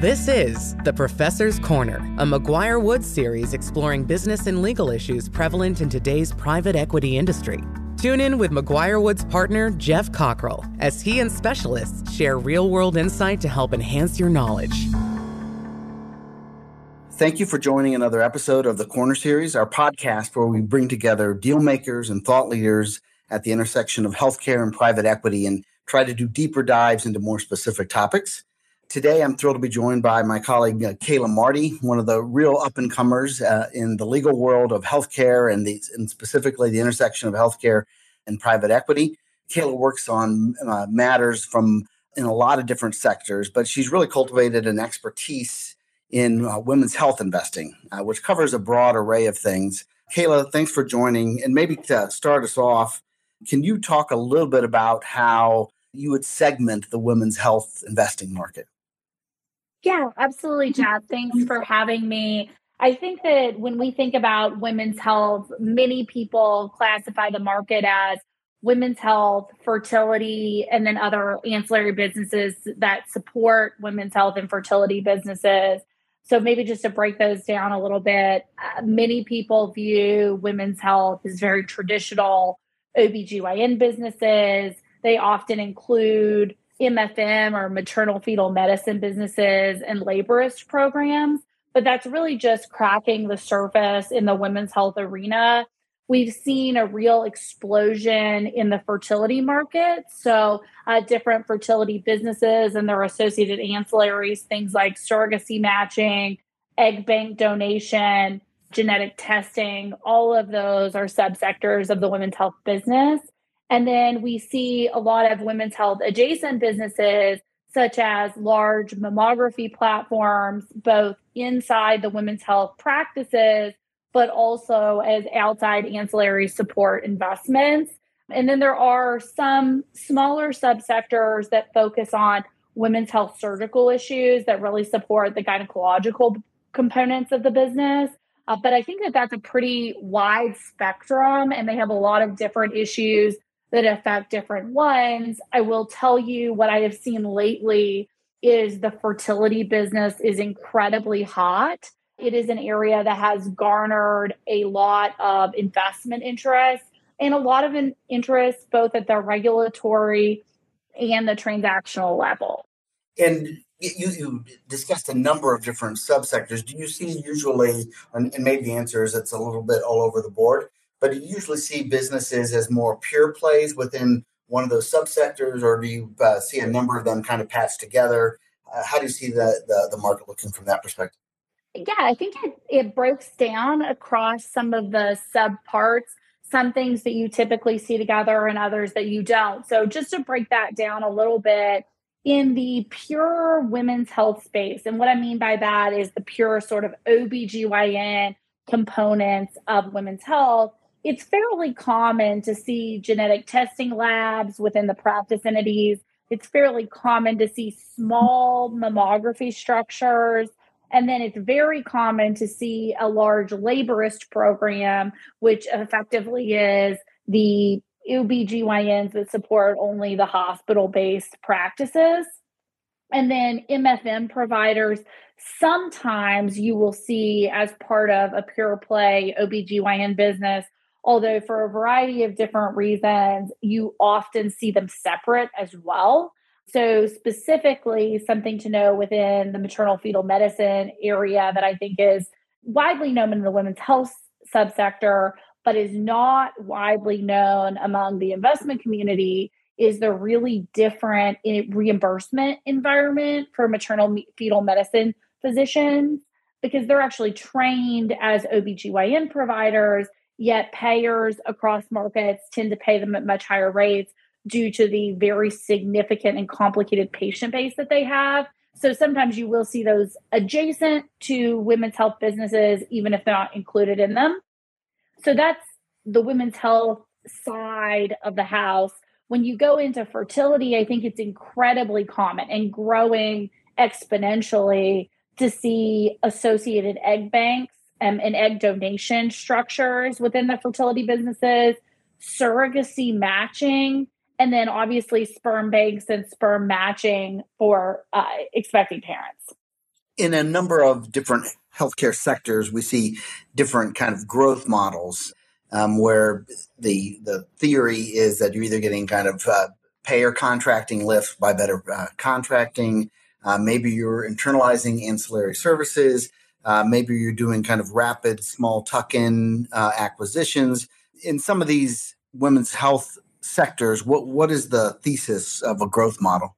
This is The Professor's Corner, a McGuireWoods series exploring business and legal issues prevalent in today's private equity industry. Tune in with McGuireWoods partner Geoff Cockrell as he and specialists share real world insight to help enhance your knowledge. Thank you for joining another episode of the Corner Series, our podcast where we bring together deal makers and thought leaders at the intersection of healthcare and private equity and try to do deeper dives into more specific topics. Today, I'm thrilled to be joined by my colleague uh, Kayla Marty, one of the real up and comers uh, in the legal world of healthcare and, the, and specifically the intersection of healthcare and private equity. Kayla works on uh, matters from in a lot of different sectors, but she's really cultivated an expertise in uh, women's health investing, uh, which covers a broad array of things. Kayla, thanks for joining. And maybe to start us off, can you talk a little bit about how you would segment the women's health investing market? Yeah, absolutely, Chad. Thanks for having me. I think that when we think about women's health, many people classify the market as women's health, fertility, and then other ancillary businesses that support women's health and fertility businesses. So, maybe just to break those down a little bit, uh, many people view women's health as very traditional OBGYN businesses. They often include MFM or maternal fetal medicine businesses and laborist programs, but that's really just cracking the surface in the women's health arena. We've seen a real explosion in the fertility market. So, uh, different fertility businesses and their associated ancillaries, things like surrogacy matching, egg bank donation, genetic testing, all of those are subsectors of the women's health business. And then we see a lot of women's health adjacent businesses, such as large mammography platforms, both inside the women's health practices, but also as outside ancillary support investments. And then there are some smaller subsectors that focus on women's health surgical issues that really support the gynecological components of the business. Uh, but I think that that's a pretty wide spectrum, and they have a lot of different issues that affect different ones. I will tell you what I have seen lately is the fertility business is incredibly hot. It is an area that has garnered a lot of investment interest and a lot of an interest both at the regulatory and the transactional level. And you, you discussed a number of different subsectors. Do you see usually, and maybe the answer is it's a little bit all over the board, but do you usually see businesses as more pure plays within one of those subsectors, or do you uh, see a number of them kind of patched together? Uh, how do you see the, the, the market looking from that perspective? Yeah, I think it, it breaks down across some of the sub parts, some things that you typically see together and others that you don't. So, just to break that down a little bit, in the pure women's health space, and what I mean by that is the pure sort of OBGYN components of women's health it's fairly common to see genetic testing labs within the practice entities. It's fairly common to see small mammography structures. And then it's very common to see a large laborist program, which effectively is the OBGYNs that support only the hospital based practices. And then MFM providers, sometimes you will see as part of a pure play OBGYN business although for a variety of different reasons, you often see them separate as well. So, specifically, something to know within the maternal fetal medicine area that I think is widely known in the women's health subsector, but is not widely known among the investment community is the really different reimbursement environment for maternal fetal medicine physicians because they're actually trained as OBGYN providers yet payers across markets tend to pay them at much higher rates due to the very significant and complicated patient base that they have. So sometimes you will see those adjacent to women's health businesses, even if they're not included in them. So that's the women's health side of the house. When you go into fertility, I think it's incredibly common and growing exponentially to see associated egg banks um, and egg donation structures within the fertility businesses, surrogacy matching, and then obviously sperm banks and sperm matching for uh, expecting parents. In a number of different healthcare sectors, we see different kind of growth models um, where the the theory is that you're either getting kind of uh, payer contracting lift by better uh, contracting, uh, maybe you're internalizing ancillary services, uh, maybe you're doing kind of rapid small tuck-in uh, acquisitions. In some of these women's health sectors, what what is the thesis of a growth model?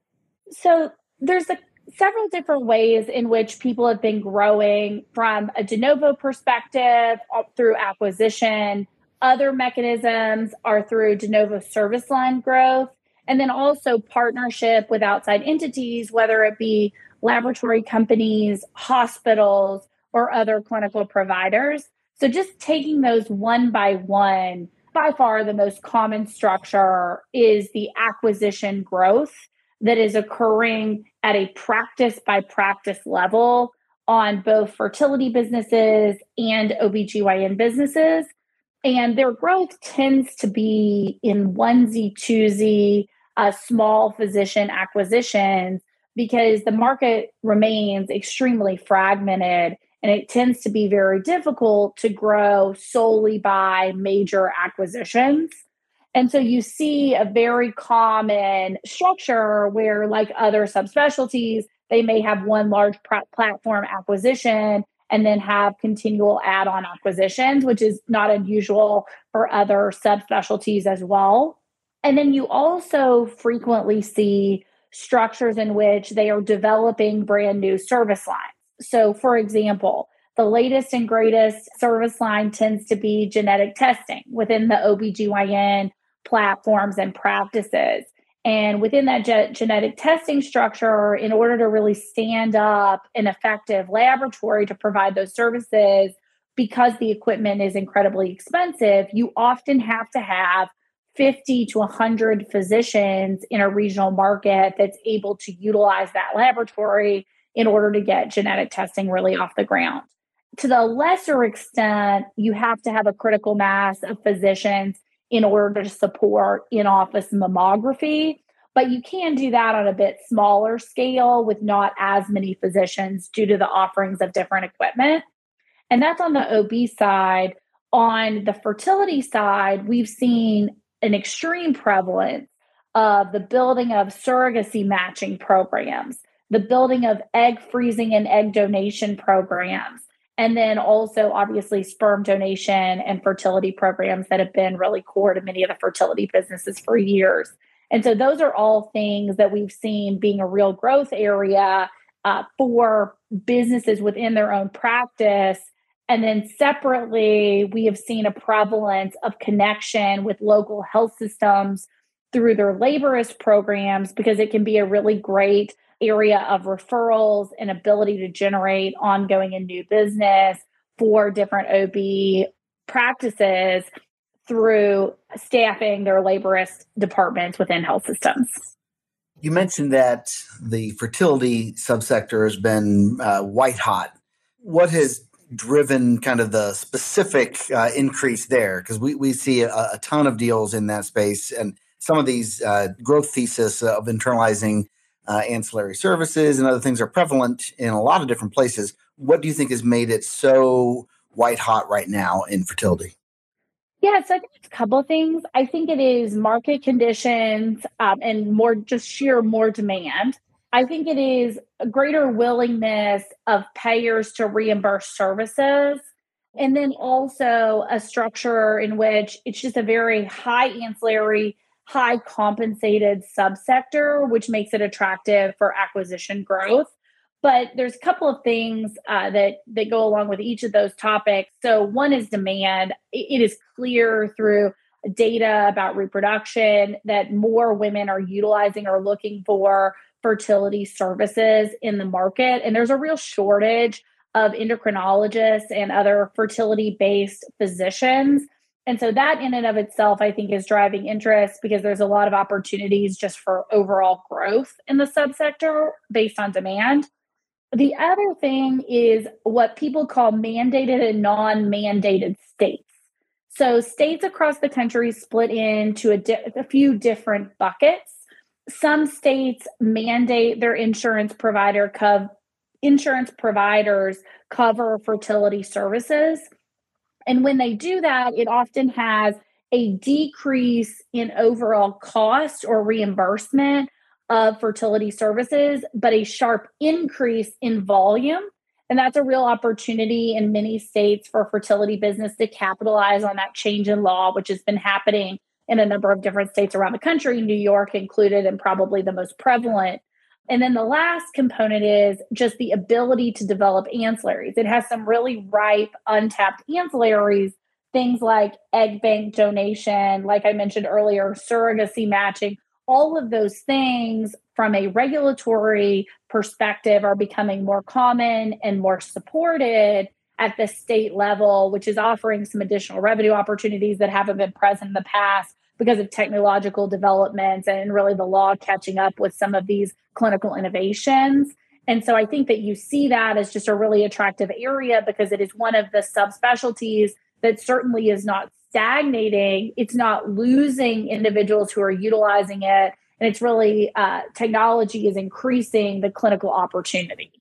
So there's a several different ways in which people have been growing from a de novo perspective through acquisition. Other mechanisms are through de novo service line growth, and then also partnership with outside entities, whether it be laboratory companies, hospitals, or other clinical providers. So just taking those one by one, by far the most common structure is the acquisition growth that is occurring at a practice by practice level on both fertility businesses and OBGYN businesses. And their growth tends to be in onesie, twosie, uh, small physician acquisitions because the market remains extremely fragmented and it tends to be very difficult to grow solely by major acquisitions. And so you see a very common structure where, like other subspecialties, they may have one large platform acquisition and then have continual add on acquisitions, which is not unusual for other subspecialties as well. And then you also frequently see structures in which they are developing brand new service lines. So, for example, the latest and greatest service line tends to be genetic testing within the OBGYN platforms and practices. And within that ge- genetic testing structure, in order to really stand up an effective laboratory to provide those services, because the equipment is incredibly expensive, you often have to have 50 to 100 physicians in a regional market that's able to utilize that laboratory in order to get genetic testing really off the ground. To the lesser extent, you have to have a critical mass of physicians in order to support in office mammography. But you can do that on a bit smaller scale with not as many physicians due to the offerings of different equipment. And that's on the OB side. On the fertility side, we've seen an extreme prevalence of the building of surrogacy matching programs, the building of egg freezing and egg donation programs, and then also obviously sperm donation and fertility programs that have been really core to many of the fertility businesses for years. And so those are all things that we've seen being a real growth area uh, for businesses within their own practice. And then separately, we have seen a prevalence of connection with local health systems through their laborist programs because it can be a really great area of referrals and ability to generate ongoing and new business for different OB practices through staffing their laborist departments within health systems. You mentioned that the fertility subsector has been uh, white hot. What has driven kind of the specific uh, increase there? Because we, we see a, a, ton of deals in that space, and some of these uh, growth thesis of internalizing uh, ancillary services and other things are prevalent in a lot of different places. What do you think has made it so white hot right now in fertility? Yeah, so I think it's a couple of things. I think it is market conditions um, and more just sheer more demand. I think it is a greater willingness of payers to reimburse services. And then also a structure in which it's just a very high ancillary high compensated subsector, which makes it attractive for acquisition growth. But there's a couple of things uh, that that go along with each of those topics. So one is demand. It is clear through data about reproduction that more women are utilizing or looking for fertility services in the market, and there's a real shortage of endocrinologists and other fertility based physicians and so that in and of itself, I think, is driving interest because there's a lot of opportunities just for overall growth in the subsector based on demand. The other thing is what people call mandated and non mandated states. So, states across the country split into a, di- a few different buckets. Some states mandate their insurance provider co- insurance providers cover fertility services. And when they do that, it often has a decrease in overall cost or reimbursement of fertility services, but a sharp increase in volume. And that's a real opportunity in many states for fertility business to capitalize on that change in law, which has been happening in a number of different states around the country, New York included, and probably the most prevalent. And then the last component is just the ability to develop ancillaries. It has some really ripe, untapped ancillaries, things like egg bank donation, like I mentioned earlier, surrogacy matching, all of those things from a regulatory perspective are becoming more common and more supported at the state level, which is offering some additional revenue opportunities that haven't been present in the past because of technological developments and really the law catching up with some of these clinical innovations. And so I think that you see that as just a really attractive area because it is one of the subspecialties that certainly is not stagnating, it's not losing individuals who are utilizing it. And it's really uh, technology is increasing the clinical opportunity.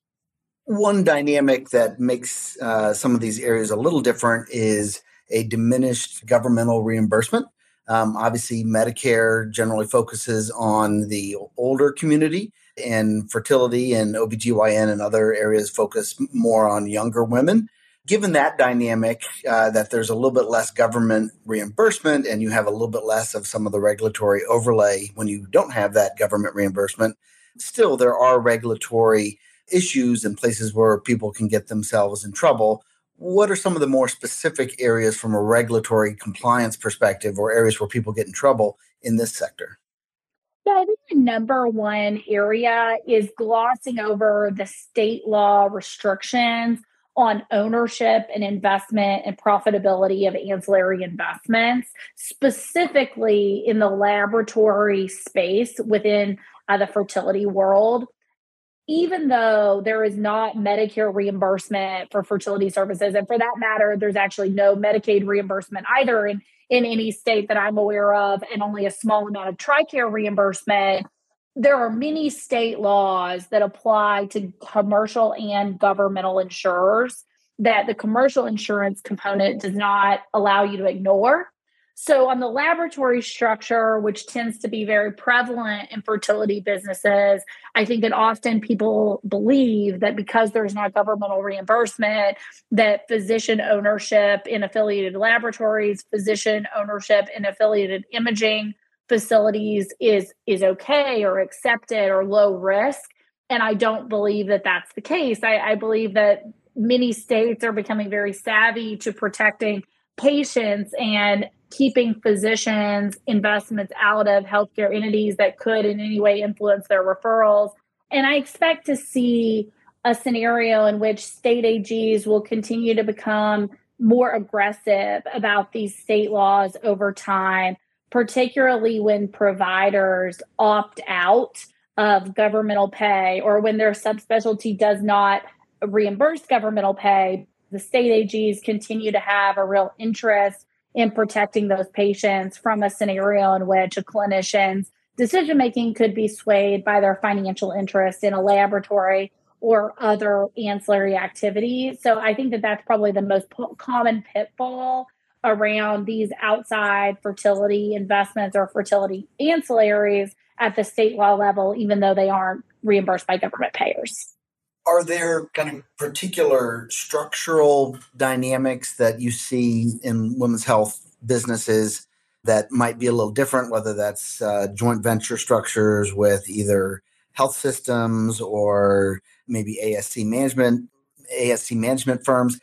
One dynamic that makes uh, some of these areas a little different is a diminished governmental reimbursement. Um, obviously, Medicare generally focuses on the older community, and fertility and OBGYN and other areas focus more on younger women given that dynamic, uh, that there's a little bit less government reimbursement and you have a little bit less of some of the regulatory overlay when you don't have that government reimbursement, still there are regulatory issues and places where people can get themselves in trouble. What are some of the more specific areas from a regulatory compliance perspective or areas where people get in trouble in this sector? Yeah, I think the number one area is glossing over the state law restrictions on ownership and investment and profitability of ancillary investments, specifically in the laboratory space within uh, the fertility world. Even though there is not Medicare reimbursement for fertility services, and for that matter, there's actually no Medicaid reimbursement either in, in any state that I'm aware of, and only a small amount of TRICARE reimbursement there are many state laws that apply to commercial and governmental insurers that the commercial insurance component does not allow you to ignore. So, on the laboratory structure, which tends to be very prevalent in fertility businesses, I think that often people believe that because there's not governmental reimbursement, that physician ownership in affiliated laboratories, physician ownership in affiliated imaging facilities is is okay or accepted or low risk. And i don't believe that that's the case. I, I, believe that many states are becoming very savvy to protecting patients and keeping physicians investments out of healthcare entities that could in any way influence their referrals. And i expect to see a scenario in which state ags will continue to become more aggressive about these state laws over time particularly when providers opt out of governmental pay or when their subspecialty does not reimburse governmental pay, the state AGs continue to have a real interest in protecting those patients from a scenario in which a clinician's decision making could be swayed by their financial interest in a laboratory or other ancillary activities. So I think that that's probably the most common pitfall around these outside fertility investments or fertility ancillaries at the state law level, even though they aren't reimbursed by government payers. Are there kind of particular structural dynamics that you see in women's health businesses that might be a little different, whether that's uh, joint venture structures with either health systems or maybe ASC management, ASC management firms?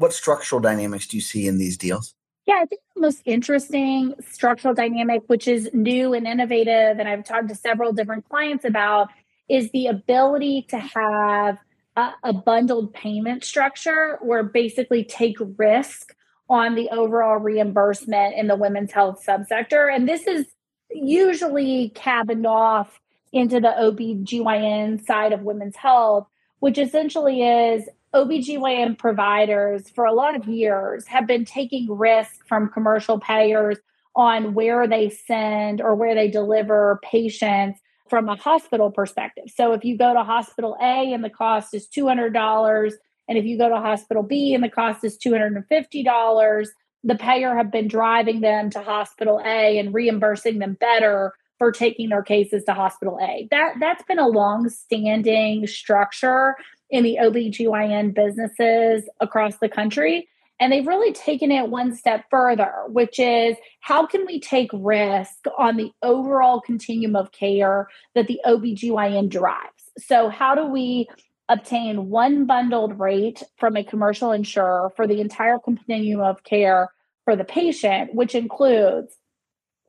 what structural dynamics do you see in these deals? Yeah, I think the most interesting structural dynamic, which is new and innovative, and I've talked to several different clients about, is the ability to have a, a bundled payment structure where basically take risk on the overall reimbursement in the women's health subsector. And this is usually cabined off into the OBGYN side of women's health, which essentially is OBGYN providers for a lot of years have been taking risk from commercial payers on where they send or where they deliver patients from a hospital perspective. So if you go to hospital A and the cost is $200, and if you go to hospital B and the cost is $250, the payer have been driving them to hospital A and reimbursing them better for taking their cases to hospital A. That that's been a long-standing structure in the OBGYN businesses across the country. And they've really taken it one step further, which is how can we take risk on the overall continuum of care that the OBGYN drives? So, how do we obtain one bundled rate from a commercial insurer for the entire continuum of care for the patient, which includes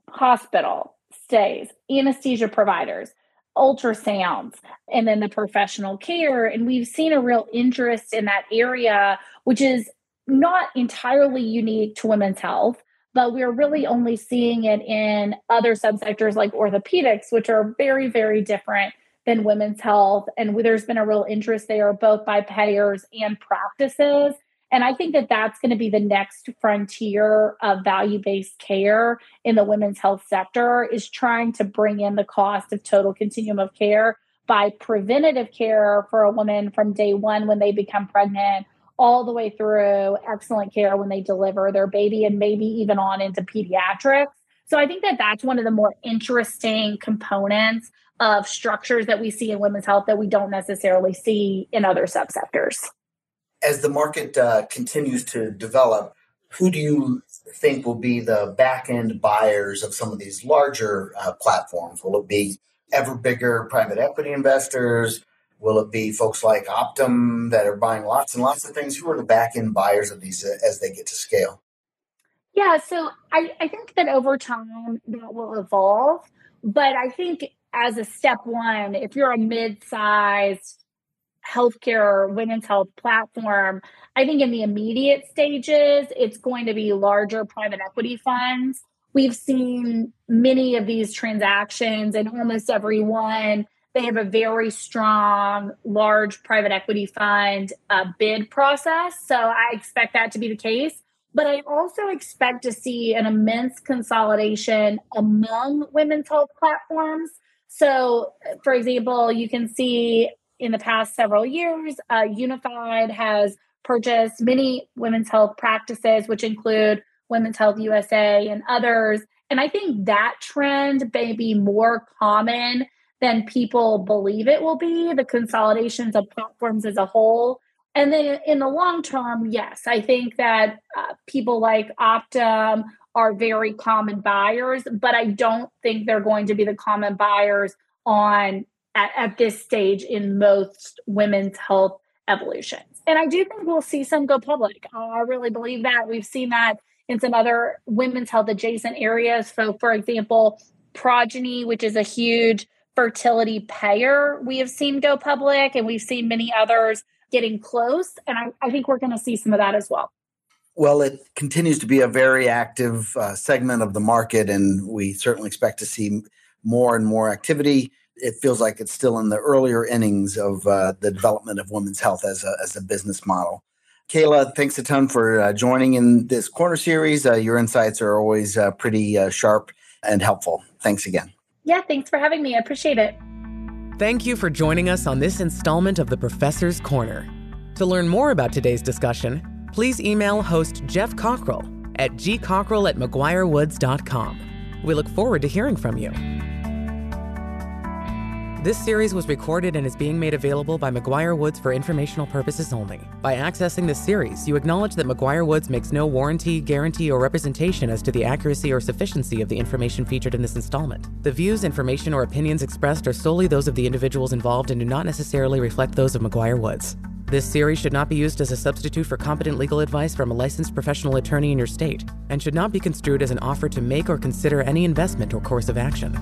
hospital stays, anesthesia providers, ultrasounds, and then the professional care. And we've seen a real interest in that area, which is not entirely unique to women's health, but we're really only seeing it in other subsectors like orthopedics, which are very, very different than women's health. And there's been a real interest there, both by payers and practices. And I think that that's going to be the next frontier of value based care in the women's health sector is trying to bring in the cost of total continuum of care by preventative care for a woman from day one when they become pregnant all the way through excellent care when they deliver their baby and maybe even on into pediatrics. So I think that that's one of the more interesting components of structures that we see in women's health that we don't necessarily see in other subsectors. As the market uh, continues to develop, who do you think will be the back end buyers of some of these larger uh, platforms? Will it be ever bigger private equity investors? Will it be folks like Optum that are buying lots and lots of things? Who are the back end buyers of these uh, as they get to scale? Yeah, so I, I think that over time that will evolve. But I think as a step one, if you're a mid sized healthcare or women's health platform, I think in the immediate stages, it's going to be larger private equity funds. We've seen many of these transactions, and almost every one they have a very strong, large private equity fund uh, bid process. So I expect that to be the case. But I also expect to see an immense consolidation among women's health platforms. So, for example, you can see in the past several years, uh, Unified has purchased many women's health practices, which include Women's Health USA and others. And I think that trend may be more common than people believe it will be, the consolidations of platforms as a whole. And then in the long term, yes, I think that uh, people like Optum are very common buyers, but I don't think they're going to be the common buyers on at, at this stage in most women's health evolutions. And I do think we'll see some go public. Uh, I really believe that. We've seen that in some other women's health adjacent areas. So, for example, Progyny, which is a huge fertility payer we have seen go public, and we've seen many others getting close. And I, I think we're going to see some of that as well. Well, it continues to be a very active uh, segment of the market, and we certainly expect to see more and more activity. It feels like it's still in the earlier innings of uh, the development of women's health as a, as a business model. Kayla, thanks a ton for uh, joining in this corner series. Uh, your insights are always uh, pretty uh, sharp and helpful. Thanks again. Yeah, thanks for having me. I appreciate it. Thank you for joining us on this installment of the Professor's Corner. To learn more about today's discussion, please email host Geoff Cockrell at gcockrell at mcguirewoods.com. We look forward to hearing from you. This series was recorded and is being made available by McGuireWoods for informational purposes only. By accessing this series, you acknowledge that McGuireWoods makes no warranty, guarantee, or representation as to the accuracy or sufficiency of the information featured in this installment. The views, information, or opinions expressed are solely those of the individuals involved and do not necessarily reflect those of McGuireWoods. This series should not be used as a substitute for competent legal advice from a licensed professional attorney in your state and should not be construed as an offer to make or consider any investment or course of action.